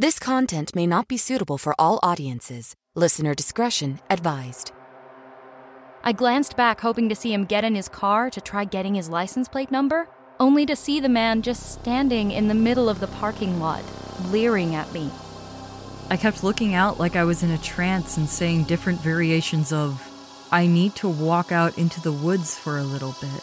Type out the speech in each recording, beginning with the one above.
This content may not be suitable for all audiences. Listener discretion advised. I glanced back, hoping to see him get in his car to try getting his license plate number, only to see the man just standing in the middle of the parking lot, leering at me. I kept looking out like I was in a trance and saying different variations of, I need to walk out into the woods for a little bit.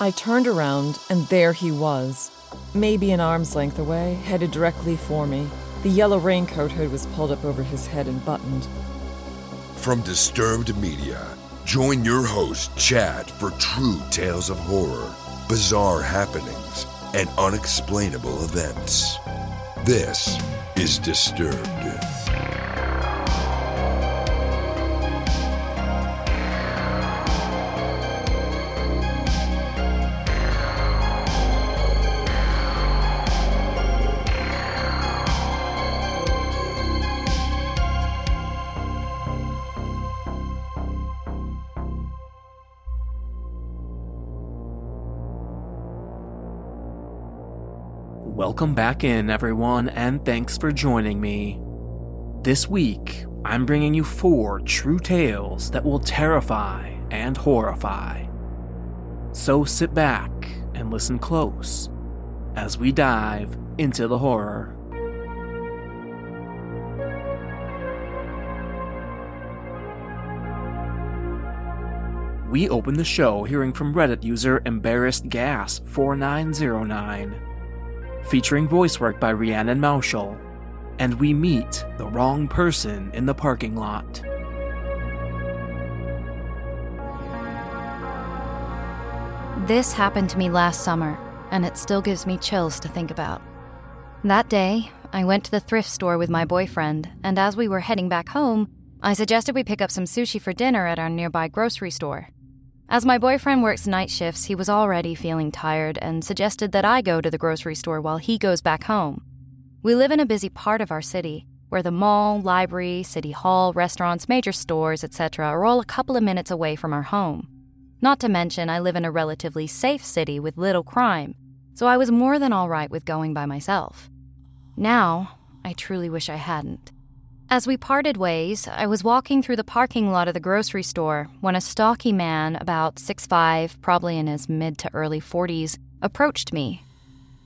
I turned around, and there he was, maybe an arm's length away, headed directly for me. The yellow raincoat hood was pulled up over his head and buttoned. From Disturbed Media, join your host, Chad, for true tales of horror, bizarre happenings, and unexplainable events. This is Disturbed. Welcome back in, everyone, and thanks for joining me. This week, I'm bringing you four true tales that will terrify and horrify. So sit back and listen close as we dive into the horror. We open the show hearing from Reddit user Embarrassed Gas 4909 featuring voice work by Rhiannon Moushall, and we meet the wrong person in the parking lot. This happened to me last summer, and it still gives me chills to think about. That day, I went to the thrift store with my boyfriend, and as we were heading back home, I suggested we pick up some sushi for dinner at our nearby grocery store. As my boyfriend works night shifts, he was already feeling tired and suggested that I go to the grocery store while he goes back home. We live in a busy part of our city, where the mall, library, city hall, restaurants, major stores, etc., are all a couple of minutes away from our home. Not to mention, I live in a relatively safe city with little crime, so I was more than all right with going by myself. Now, I truly wish I hadn't. As we parted ways, I was walking through the parking lot of the grocery store when a stocky man, about 6'5, probably in his mid to early 40s, approached me.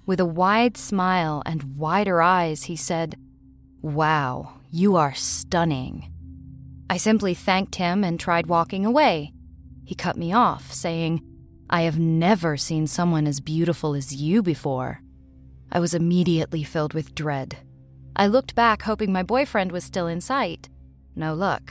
With a wide smile and wider eyes, he said, Wow, you are stunning. I simply thanked him and tried walking away. He cut me off, saying, I have never seen someone as beautiful as you before. I was immediately filled with dread. I looked back, hoping my boyfriend was still in sight. No luck.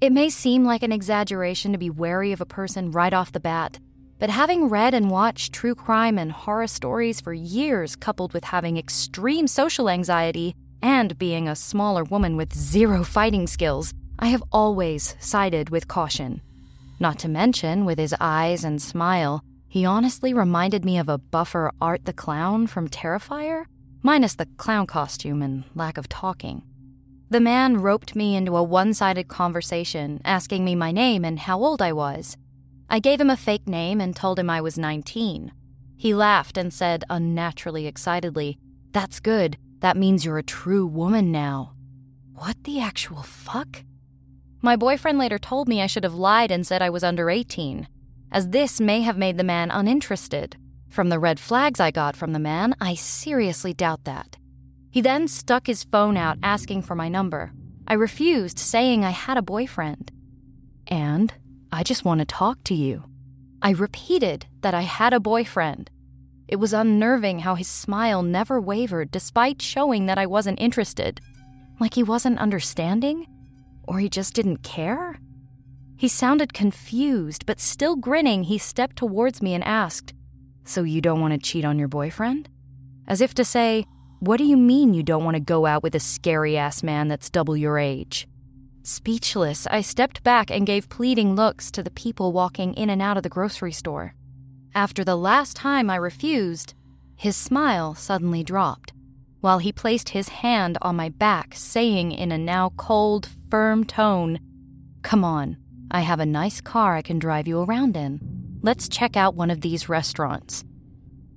It may seem like an exaggeration to be wary of a person right off the bat, but having read and watched true crime and horror stories for years, coupled with having extreme social anxiety and being a smaller woman with zero fighting skills, I have always sided with caution. Not to mention, with his eyes and smile, he honestly reminded me of a buffer Art the Clown from Terrifier, minus the clown costume and lack of talking. The man roped me into a one sided conversation, asking me my name and how old I was. I gave him a fake name and told him I was 19. He laughed and said, unnaturally excitedly, That's good. That means you're a true woman now. What the actual fuck? My boyfriend later told me I should have lied and said I was under 18, as this may have made the man uninterested. From the red flags I got from the man, I seriously doubt that. He then stuck his phone out asking for my number. I refused, saying I had a boyfriend. And I just want to talk to you. I repeated that I had a boyfriend. It was unnerving how his smile never wavered despite showing that I wasn't interested. Like he wasn't understanding? Or he just didn't care? He sounded confused, but still grinning, he stepped towards me and asked, So you don't want to cheat on your boyfriend? As if to say, What do you mean you don't want to go out with a scary ass man that's double your age? Speechless, I stepped back and gave pleading looks to the people walking in and out of the grocery store. After the last time I refused, his smile suddenly dropped, while he placed his hand on my back, saying in a now cold, firm tone, Come on, I have a nice car I can drive you around in. Let's check out one of these restaurants.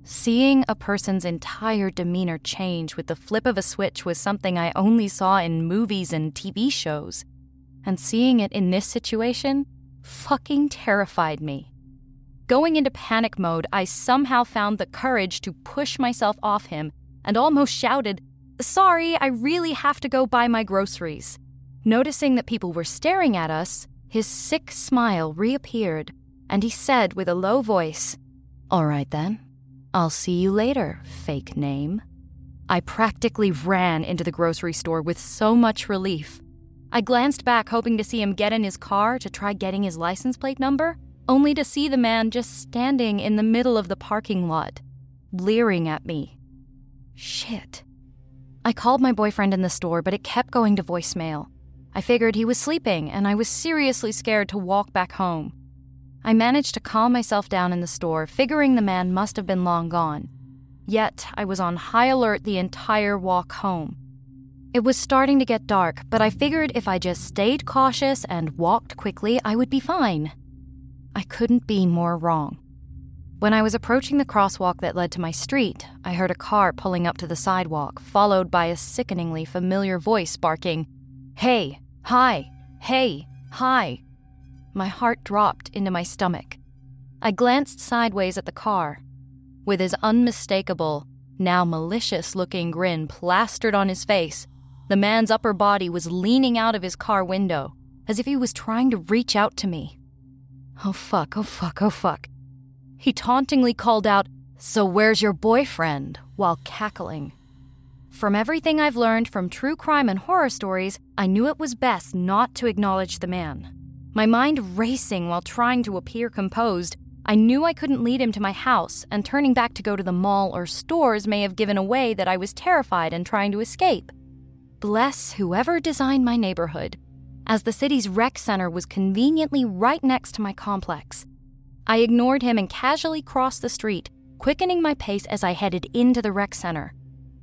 Seeing a person's entire demeanor change with the flip of a switch was something I only saw in movies and TV shows. And seeing it in this situation fucking terrified me. Going into panic mode, I somehow found the courage to push myself off him and almost shouted, Sorry, I really have to go buy my groceries. Noticing that people were staring at us, his sick smile reappeared, and he said with a low voice, All right then, I'll see you later, fake name. I practically ran into the grocery store with so much relief. I glanced back, hoping to see him get in his car to try getting his license plate number, only to see the man just standing in the middle of the parking lot, leering at me. Shit. I called my boyfriend in the store, but it kept going to voicemail. I figured he was sleeping, and I was seriously scared to walk back home. I managed to calm myself down in the store, figuring the man must have been long gone. Yet, I was on high alert the entire walk home. It was starting to get dark, but I figured if I just stayed cautious and walked quickly, I would be fine. I couldn't be more wrong. When I was approaching the crosswalk that led to my street, I heard a car pulling up to the sidewalk, followed by a sickeningly familiar voice barking, Hey, hi, hey, hi. My heart dropped into my stomach. I glanced sideways at the car. With his unmistakable, now malicious looking grin plastered on his face, the man's upper body was leaning out of his car window, as if he was trying to reach out to me. Oh fuck, oh fuck, oh fuck. He tauntingly called out, So where's your boyfriend? while cackling. From everything I've learned from true crime and horror stories, I knew it was best not to acknowledge the man. My mind racing while trying to appear composed, I knew I couldn't lead him to my house, and turning back to go to the mall or stores may have given away that I was terrified and trying to escape. Bless whoever designed my neighborhood, as the city's rec center was conveniently right next to my complex. I ignored him and casually crossed the street, quickening my pace as I headed into the rec center.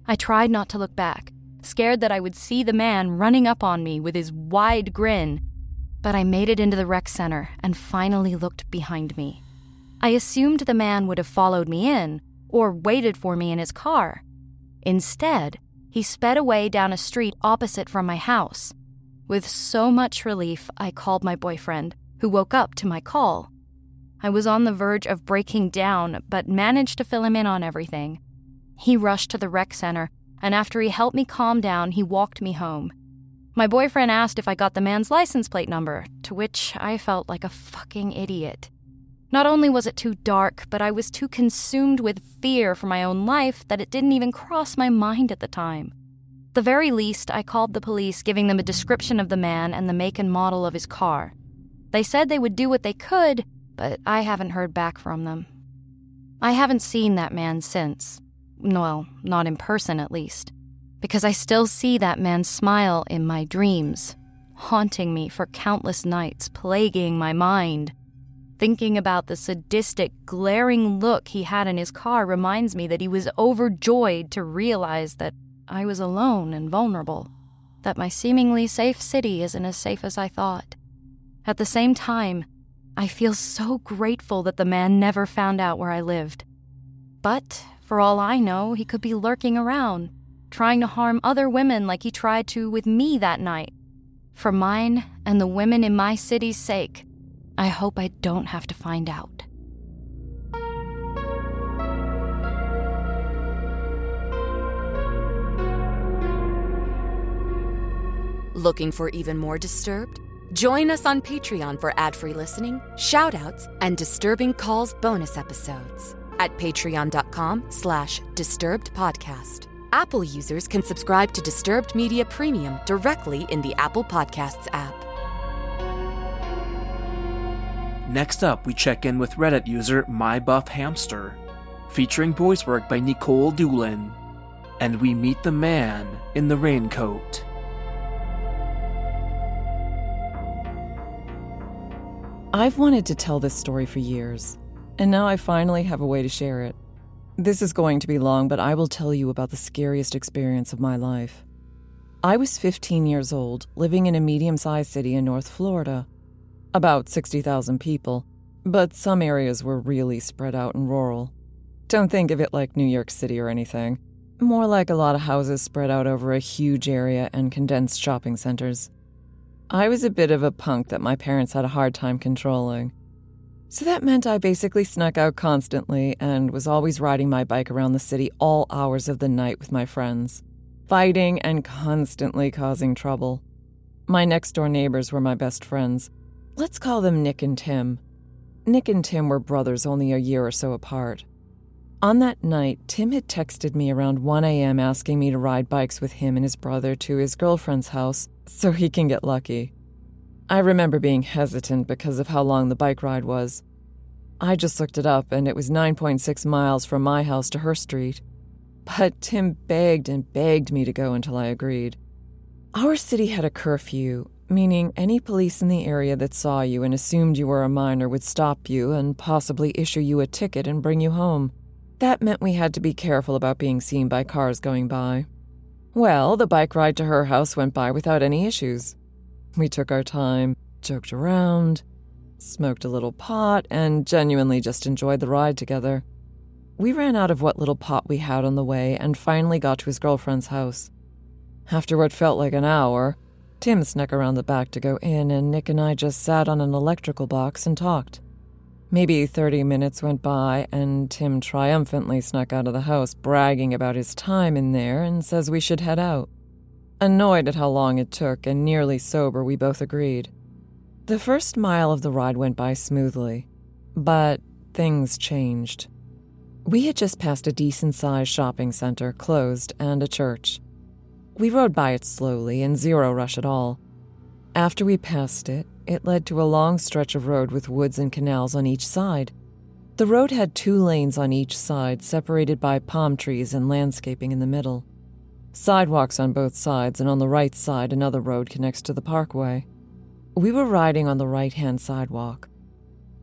I tried not to look back, scared that I would see the man running up on me with his wide grin. But I made it into the rec center and finally looked behind me. I assumed the man would have followed me in or waited for me in his car. Instead, he sped away down a street opposite from my house. With so much relief, I called my boyfriend, who woke up to my call. I was on the verge of breaking down, but managed to fill him in on everything. He rushed to the rec center, and after he helped me calm down, he walked me home. My boyfriend asked if I got the man's license plate number, to which I felt like a fucking idiot. Not only was it too dark, but I was too consumed with fear for my own life that it didn't even cross my mind at the time the very least, I called the police, giving them a description of the man and the make and model of his car. They said they would do what they could, but I haven't heard back from them. I haven't seen that man since. Well, not in person at least. Because I still see that man's smile in my dreams, haunting me for countless nights, plaguing my mind. Thinking about the sadistic, glaring look he had in his car reminds me that he was overjoyed to realize that I was alone and vulnerable, that my seemingly safe city isn't as safe as I thought. At the same time, I feel so grateful that the man never found out where I lived. But, for all I know, he could be lurking around, trying to harm other women like he tried to with me that night. For mine and the women in my city's sake, I hope I don't have to find out. Looking for even more Disturbed? Join us on Patreon for ad-free listening, shoutouts, and Disturbing Calls bonus episodes at patreon.com slash disturbed podcast. Apple users can subscribe to Disturbed Media Premium directly in the Apple Podcasts app. Next up, we check in with Reddit user MyBuffHamster, featuring voice work by Nikolle Doolin, and we meet the man in the raincoat. I've wanted to tell this story for years, and now I finally have a way to share it. This is going to be long, but I will tell you about the scariest experience of my life. I was 15 years old, living in a medium sized city in North Florida. About 60,000 people, but some areas were really spread out and rural. Don't think of it like New York City or anything. More like a lot of houses spread out over a huge area and condensed shopping centers. I was a bit of a punk that my parents had a hard time controlling. So that meant I basically snuck out constantly and was always riding my bike around the city all hours of the night with my friends, fighting and constantly causing trouble. My next door neighbors were my best friends. Let's call them Nick and Tim. Nick and Tim were brothers only a year or so apart. On that night, Tim had texted me around 1 a.m. asking me to ride bikes with him and his brother to his girlfriend's house so he can get lucky. I remember being hesitant because of how long the bike ride was. I just looked it up and it was 9.6 miles from my house to her street. But Tim begged and begged me to go until I agreed. Our city had a curfew, meaning any police in the area that saw you and assumed you were a minor would stop you and possibly issue you a ticket and bring you home. That meant we had to be careful about being seen by cars going by. Well, the bike ride to her house went by without any issues. We took our time, joked around, smoked a little pot, and genuinely just enjoyed the ride together. We ran out of what little pot we had on the way and finally got to his girlfriend's house. After what felt like an hour, Tim snuck around the back to go in, and Nick and I just sat on an electrical box and talked. Maybe 30 minutes went by, and Tim triumphantly snuck out of the house, bragging about his time in there, and says we should head out. Annoyed at how long it took and nearly sober, we both agreed. The first mile of the ride went by smoothly, but things changed. We had just passed a decent sized shopping center, closed, and a church. We rode by it slowly, in zero rush at all. After we passed it, it led to a long stretch of road with woods and canals on each side. The road had two lanes on each side, separated by palm trees and landscaping in the middle. Sidewalks on both sides, and on the right side, another road connects to the parkway. We were riding on the right hand sidewalk.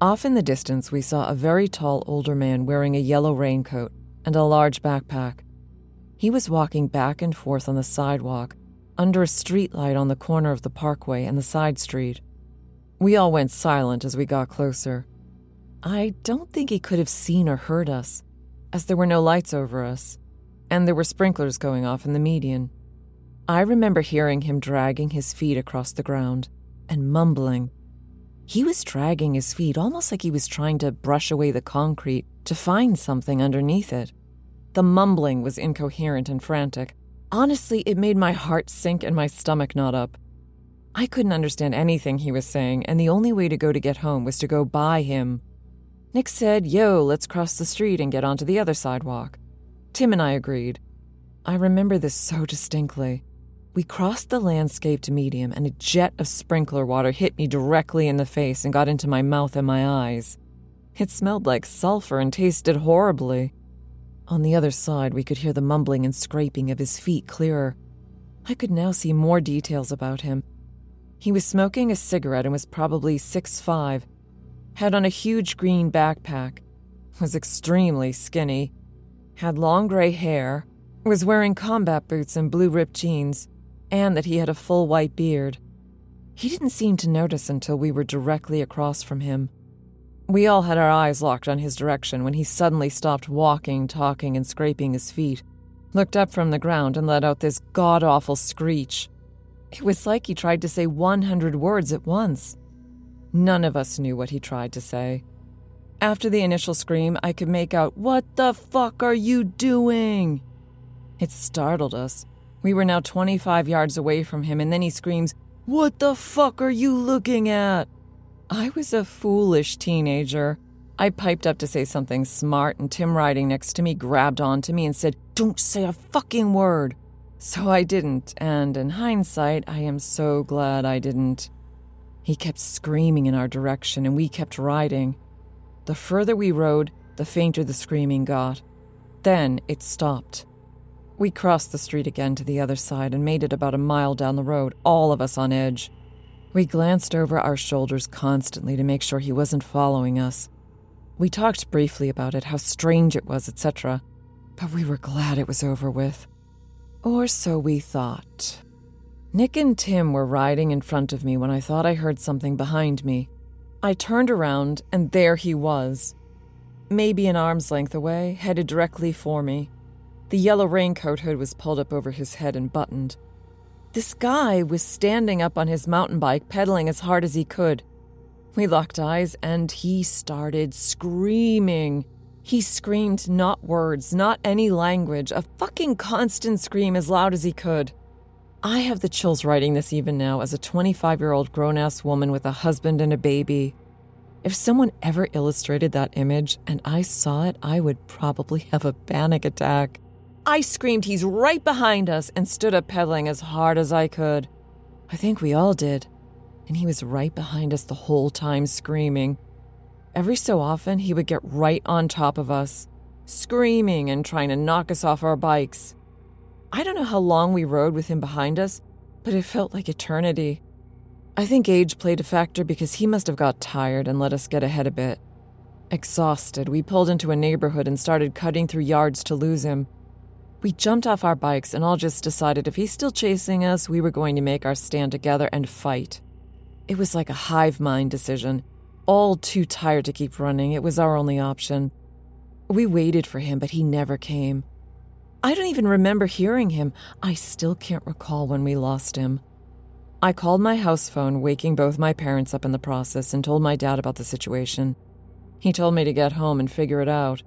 Off in the distance, we saw a very tall older man wearing a yellow raincoat and a large backpack. He was walking back and forth on the sidewalk under a streetlight on the corner of the parkway and the side street. We all went silent as we got closer. I don't think he could have seen or heard us, as there were no lights over us, and there were sprinklers going off in the median. I remember hearing him dragging his feet across the ground and mumbling. He was dragging his feet almost like he was trying to brush away the concrete to find something underneath it. The mumbling was incoherent and frantic. Honestly, it made my heart sink and my stomach knot up. I couldn't understand anything he was saying, and the only way to go to get home was to go by him. Nick said, Yo, let's cross the street and get onto the other sidewalk. Tim and I agreed. I remember this so distinctly. We crossed the landscaped medium, and a jet of sprinkler water hit me directly in the face and got into my mouth and my eyes. It smelled like sulfur and tasted horribly. On the other side, we could hear the mumbling and scraping of his feet clearer. I could now see more details about him he was smoking a cigarette and was probably six five. had on a huge green backpack, was extremely skinny, had long gray hair, was wearing combat boots and blue ripped jeans, and that he had a full white beard. He didn't seem to notice until we were directly across from him. We all had our eyes locked on his direction when he suddenly stopped walking, talking, and scraping his feet, looked up from the ground, and let out this god awful screech. It was like he tried to say 100 words at once. None of us knew what he tried to say. After the initial scream, I could make out, What the fuck are you doing? It startled us. We We were now 25 yards away from him, and then he screams, What the fuck are you looking at? I was a foolish teenager. I piped up to say something smart, and Tim, riding next to me, grabbed onto me and said, Don't say a fucking word. So I didn't, and in hindsight, I am so glad I didn't. He kept screaming in our direction, and we kept riding. The further we rode, the fainter the screaming got. Then it stopped. We crossed the street again to the other side and made it about a mile down the road, all of us on edge. We glanced over our shoulders constantly to make sure he wasn't following us. We talked briefly about it, how strange it was, etc., but we were glad it was over with. Or so we thought. Nick and Tim were riding in front of me when I thought I heard something behind me. I turned around, and there he was. Maybe an arm's length away, headed directly for me. The yellow raincoat hood was pulled up over his head and buttoned. This guy was standing up on his mountain bike, pedaling as hard as he could. We locked eyes, and he started screaming. He screamed not words, not any language, a fucking constant scream as loud as he could. I have the chills writing this even now as a 25 year old grown ass woman with a husband and a baby. If someone ever illustrated that image and I saw it, I would probably have a panic attack. I screamed, He's right behind us, and stood up pedaling as hard as I could. I think we all did. And he was right behind us the whole time, screaming. Every so often, he would get right on top of us, screaming and trying to knock us off our bikes. I don't know how long we rode with him behind us, but it felt like eternity. I think age played a factor because he must have got tired and let us get ahead a bit. Exhausted, we pulled into a neighborhood and started cutting through yards to lose him. We jumped off our bikes and all just decided if he's still chasing us, we were going to make our stand together and fight. It was like a hive mind decision all too tired to keep running. It was our only option. We waited for him, but he never came. I don't even remember hearing him. I still can't recall when we lost him. I called my house phone, waking both my parents up in the process, and told my dad about the situation. He told me to get home and figure it out.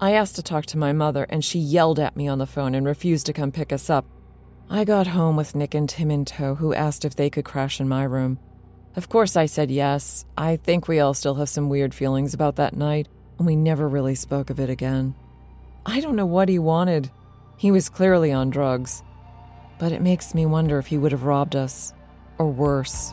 I asked to talk to my mother, and she yelled at me on the phone and refused to come pick us up. I got home with Nick and Tim in tow, who asked if they could crash in my room. Of course, I said yes. I think we all still have some weird feelings about that night, and we never really spoke of it again. I don't know what he wanted. He was clearly on drugs. But it makes me wonder if he would have robbed us, or worse.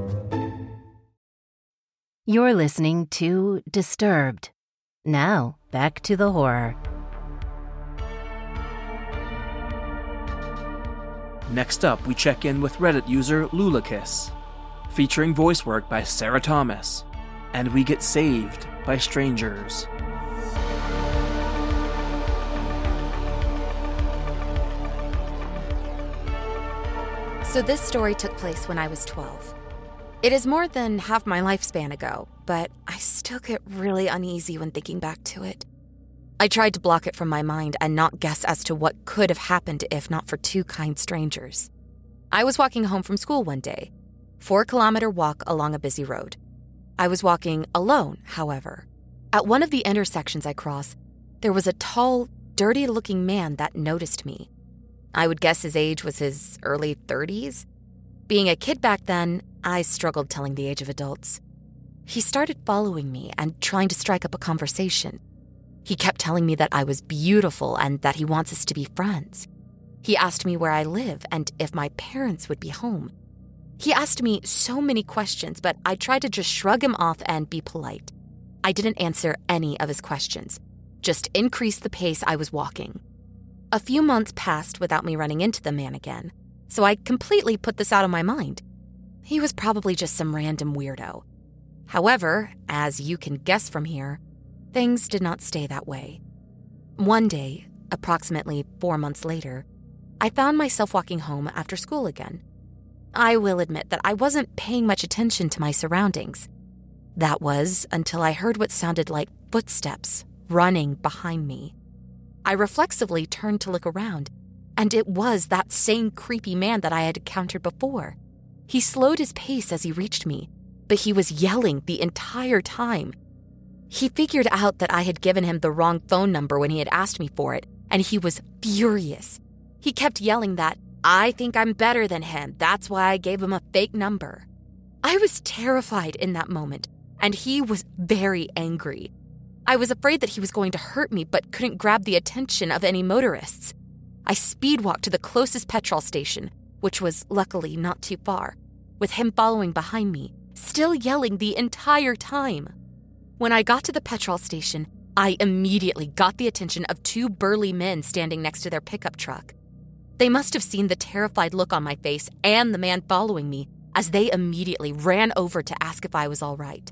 You're listening to Disturbed. Now, back to the horror. Next up, we check in with Reddit user Lulakiss, featuring voice work by Sarah Thomas, and we get saved by strangers. So, this story took place when I was 12. It is more than half my lifespan ago, but I still get really uneasy when thinking back to it. I tried to block it from my mind and not guess as to what could have happened if not for two kind strangers. I was walking home from school one day, four kilometer walk along a busy road. I was walking alone, however. At one of the intersections I cross, there was a tall, dirty looking man that noticed me. I would guess his age was his early 30s. Being a kid back then, I struggled telling the age of adults. He started following me and trying to strike up a conversation. He kept telling me that I was beautiful and that he wants us to be friends. He asked me where I live and if my parents would be home. He asked me so many questions, but I tried to just shrug him off and be polite. I didn't answer any of his questions, just increased the pace I was walking. A few months passed without me running into the man again, so I completely put this out of my mind. He was probably just some random weirdo. However, as you can guess from here, things did not stay that way. One day, approximately four months later, I found myself walking home after school again. I will admit that I wasn't paying much attention to my surroundings. That was until I heard what sounded like footsteps running behind me. I reflexively turned to look around, and it was that same creepy man that I had encountered before. He slowed his pace as he reached me, but he was yelling the entire time. He figured out that I had given him the wrong phone number when he had asked me for it, and he was furious. He kept yelling that, I think I'm better than him, that's why I gave him a fake number. I was terrified in that moment, and he was very angry. I was afraid that he was going to hurt me, but couldn't grab the attention of any motorists. I speed walked to the closest petrol station, which was luckily not too far, with him following behind me, still yelling the entire time. When I got to the petrol station, I immediately got the attention of two burly men standing next to their pickup truck. They must have seen the terrified look on my face and the man following me as they immediately ran over to ask if I was all right.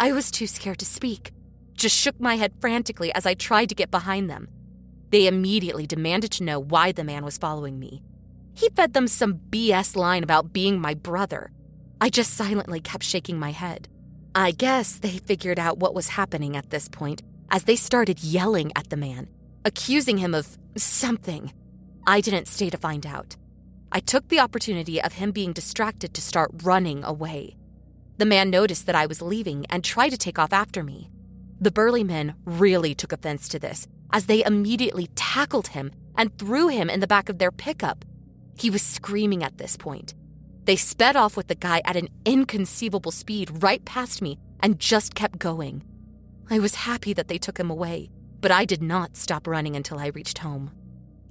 I was too scared to speak, just shook my head frantically as I tried to get behind them. They immediately demanded to know why the man was following me. He fed them some BS line about being my brother. I just silently kept shaking my head. I guess they figured out what was happening at this point as they started yelling at the man, accusing him of something. I didn't stay to find out. I took the opportunity of him being distracted to start running away. The man noticed that I was leaving and tried to take off after me. The burly men really took offense to this, as they immediately tackled him and threw him in the back of their pickup. He was screaming at this point. They sped off with the guy at an inconceivable speed right past me and just kept going. I was happy that they took him away, but I did not stop running until I reached home.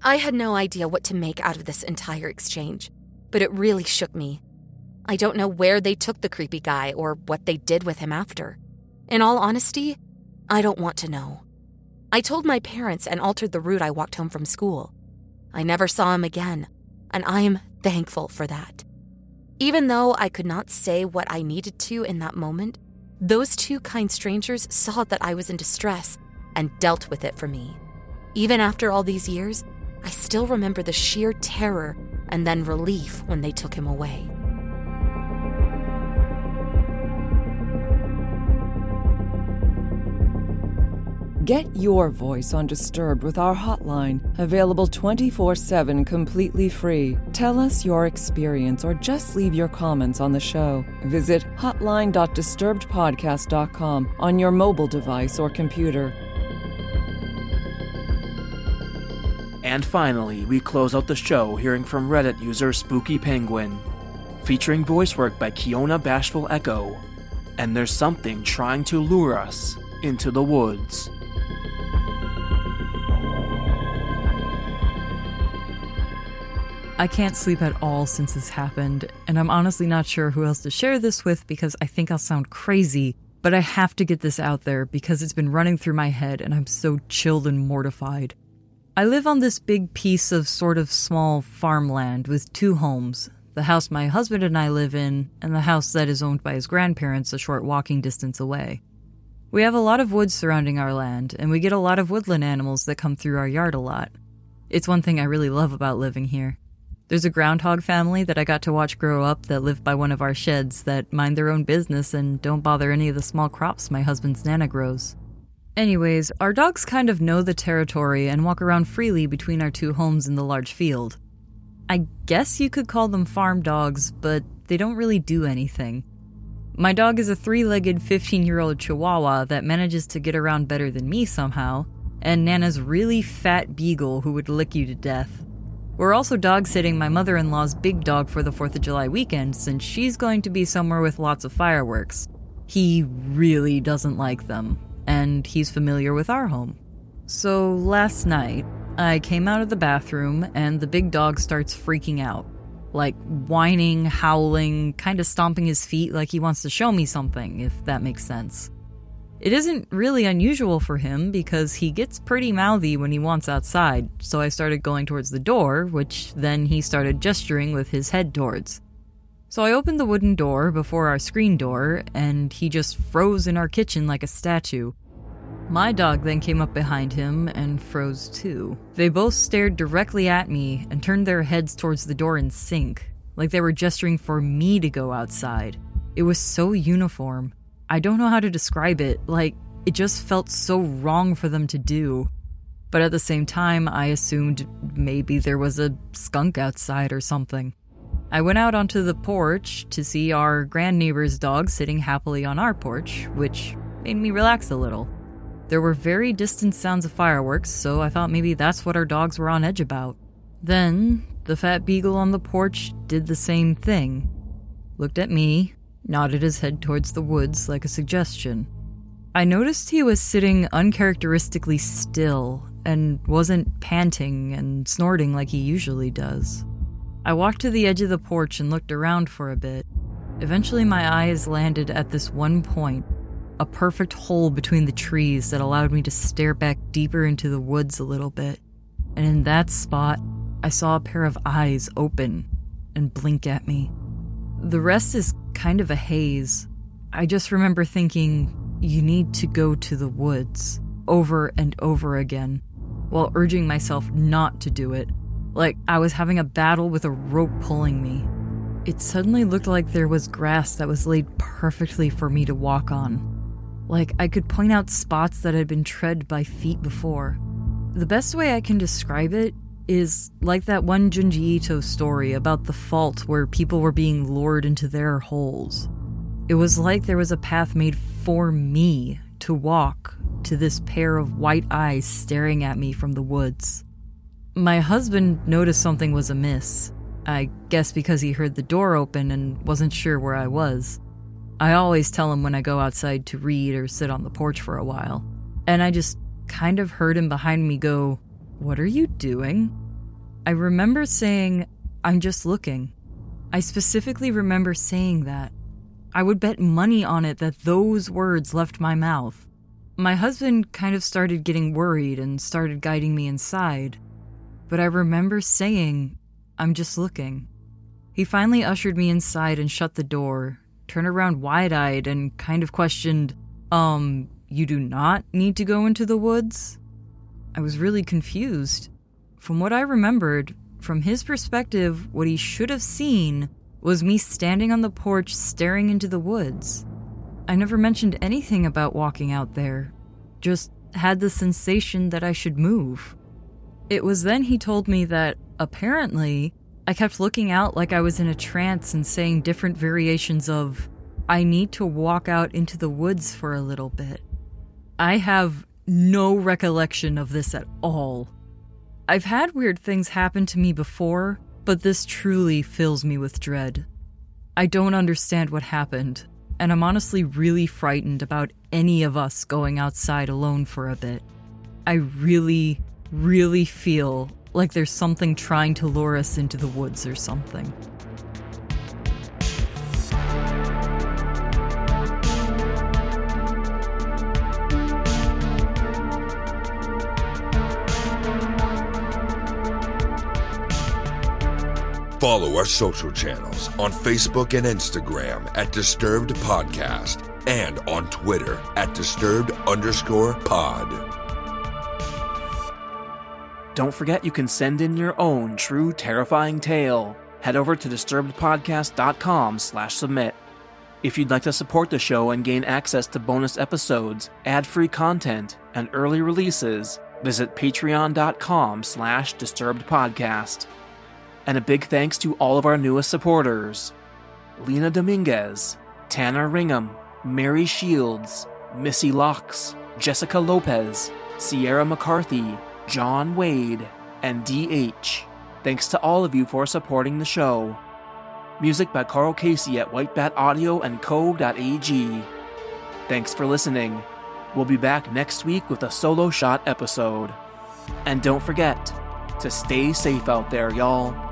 I had no idea what to make out of this entire exchange, but it really shook me. I don't know where they took the creepy guy or what they did with him after. In all honesty, I don't want to know. I told my parents and altered the route I walked home from school. I never saw him again, and I am thankful for that. Even though I could not say what I needed to in that moment, those two kind strangers saw that I was in distress and dealt with it for me. Even after all these years, I still remember the sheer terror and then relief when they took him away. Get your voice on Disturbed with our hotline, available 24 7 completely free. Tell us your experience or just leave your comments on the show. Visit hotline.disturbedpodcast.com on your mobile device or computer. And finally, we close out the show hearing from Reddit user Spooky Penguin, featuring voice work by Kiona Bashful Echo. And there's something trying to lure us into the woods. I can't sleep at all since this happened, and I'm honestly not sure who else to share this with because I think I'll sound crazy, but I have to get this out there because it's been running through my head and I'm so chilled and mortified. I live on this big piece of sort of small farmland with two homes the house my husband and I live in, and the house that is owned by his grandparents a short walking distance away. We have a lot of woods surrounding our land, and we get a lot of woodland animals that come through our yard a lot. It's one thing I really love about living here. There's a groundhog family that I got to watch grow up that live by one of our sheds that mind their own business and don't bother any of the small crops my husband's Nana grows. Anyways, our dogs kind of know the territory and walk around freely between our two homes in the large field. I guess you could call them farm dogs, but they don't really do anything. My dog is a three legged 15 year old chihuahua that manages to get around better than me somehow, and Nana's really fat beagle who would lick you to death. We're also dog sitting my mother in law's big dog for the 4th of July weekend since she's going to be somewhere with lots of fireworks. He really doesn't like them, and he's familiar with our home. So last night, I came out of the bathroom and the big dog starts freaking out like whining, howling, kind of stomping his feet like he wants to show me something, if that makes sense. It isn't really unusual for him because he gets pretty mouthy when he wants outside, so I started going towards the door, which then he started gesturing with his head towards. So I opened the wooden door before our screen door, and he just froze in our kitchen like a statue, my dog then came up behind him and froze too. They both stared directly at me and turned their heads towards the door in sync, like they were gesturing for me to go outside. It was so uniform. I don't know how to describe it, like, it just felt so wrong for them to do. But at the same time, I assumed maybe there was a skunk outside or something. I went out onto the porch to see our grand neighbor's dog sitting happily on our porch, which made me relax a little. There were very distant sounds of fireworks, so I thought maybe that's what our dogs were on edge about. Then, the fat beagle on the porch did the same thing. Looked at me, nodded his head towards the woods like a suggestion. I noticed he was sitting uncharacteristically still and wasn't panting and snorting like he usually does. I walked to the edge of the porch and looked around for a bit. Eventually, my eyes landed at this one point a perfect hole between the trees that allowed me to stare back deeper into the woods a little bit. And in that spot, I saw a pair of eyes open and blink at me. The rest is kind of a haze. I just remember thinking, you need to go to the woods over and over again, while urging myself not to do it, like I was having a battle with a rope pulling me. It suddenly looked like there was grass that was laid perfectly for me to walk on. Like, I could point out spots that had been tread by feet before. The best way I can describe it is like that one Junji Ito story about the fault where people were being lured into their holes. It was like there was a path made for me to walk to this pair of white eyes staring at me from the woods. My husband noticed something was amiss. I guess because he heard the door open and wasn't sure where I was. I always tell him when I go outside to read or sit on the porch for a while. And I just kind of heard him behind me go, What are you doing? I remember saying, I'm just looking. I specifically remember saying that. I would bet money on it that those words left my mouth. My husband kind of started getting worried and started guiding me inside. But I remember saying, I'm just looking. He finally ushered me inside and shut the door, turned around wide eyed and kind of questioned, Um, you do not need to go into the woods? I was really confused. From what I remembered, from his perspective, what he should have seen was me standing on the porch staring into the woods. I never mentioned anything about walking out there, just had the sensation that I should move. It was then he told me that, apparently, I kept looking out like I was in a trance and saying different variations of, I need to walk out into the woods for a little bit. I have no recollection of this at all. I've had weird things happen to me before, but this truly fills me with dread. I don't understand what happened, and I'm honestly really frightened about any of us going outside alone for a bit. I really, really feel like there's something trying to lure us into the woods or something. Follow our social channels on Facebook and Instagram at Disturbed Podcast and on Twitter at Disturbed underscore pod. Don't forget you can send in your own true terrifying tale. Head over to disturbedpodcast.com slash submit. If you'd like to support the show and gain access to bonus episodes, ad-free content, and early releases, visit patreon.com slash disturbedpodcast. And a big thanks to all of our newest supporters. Lena Dominguez, Tanner Ringham, Mary Shields, Missy Locks, Jessica Lopez, Sierra McCarthy, John Wade, and DH. Thanks to all of you for supporting the show. Music by Carl Casey at White Bat Audio and Co.ag. Thanks for listening. We'll be back next week with a solo shot episode. And don't forget to stay safe out there, y'all.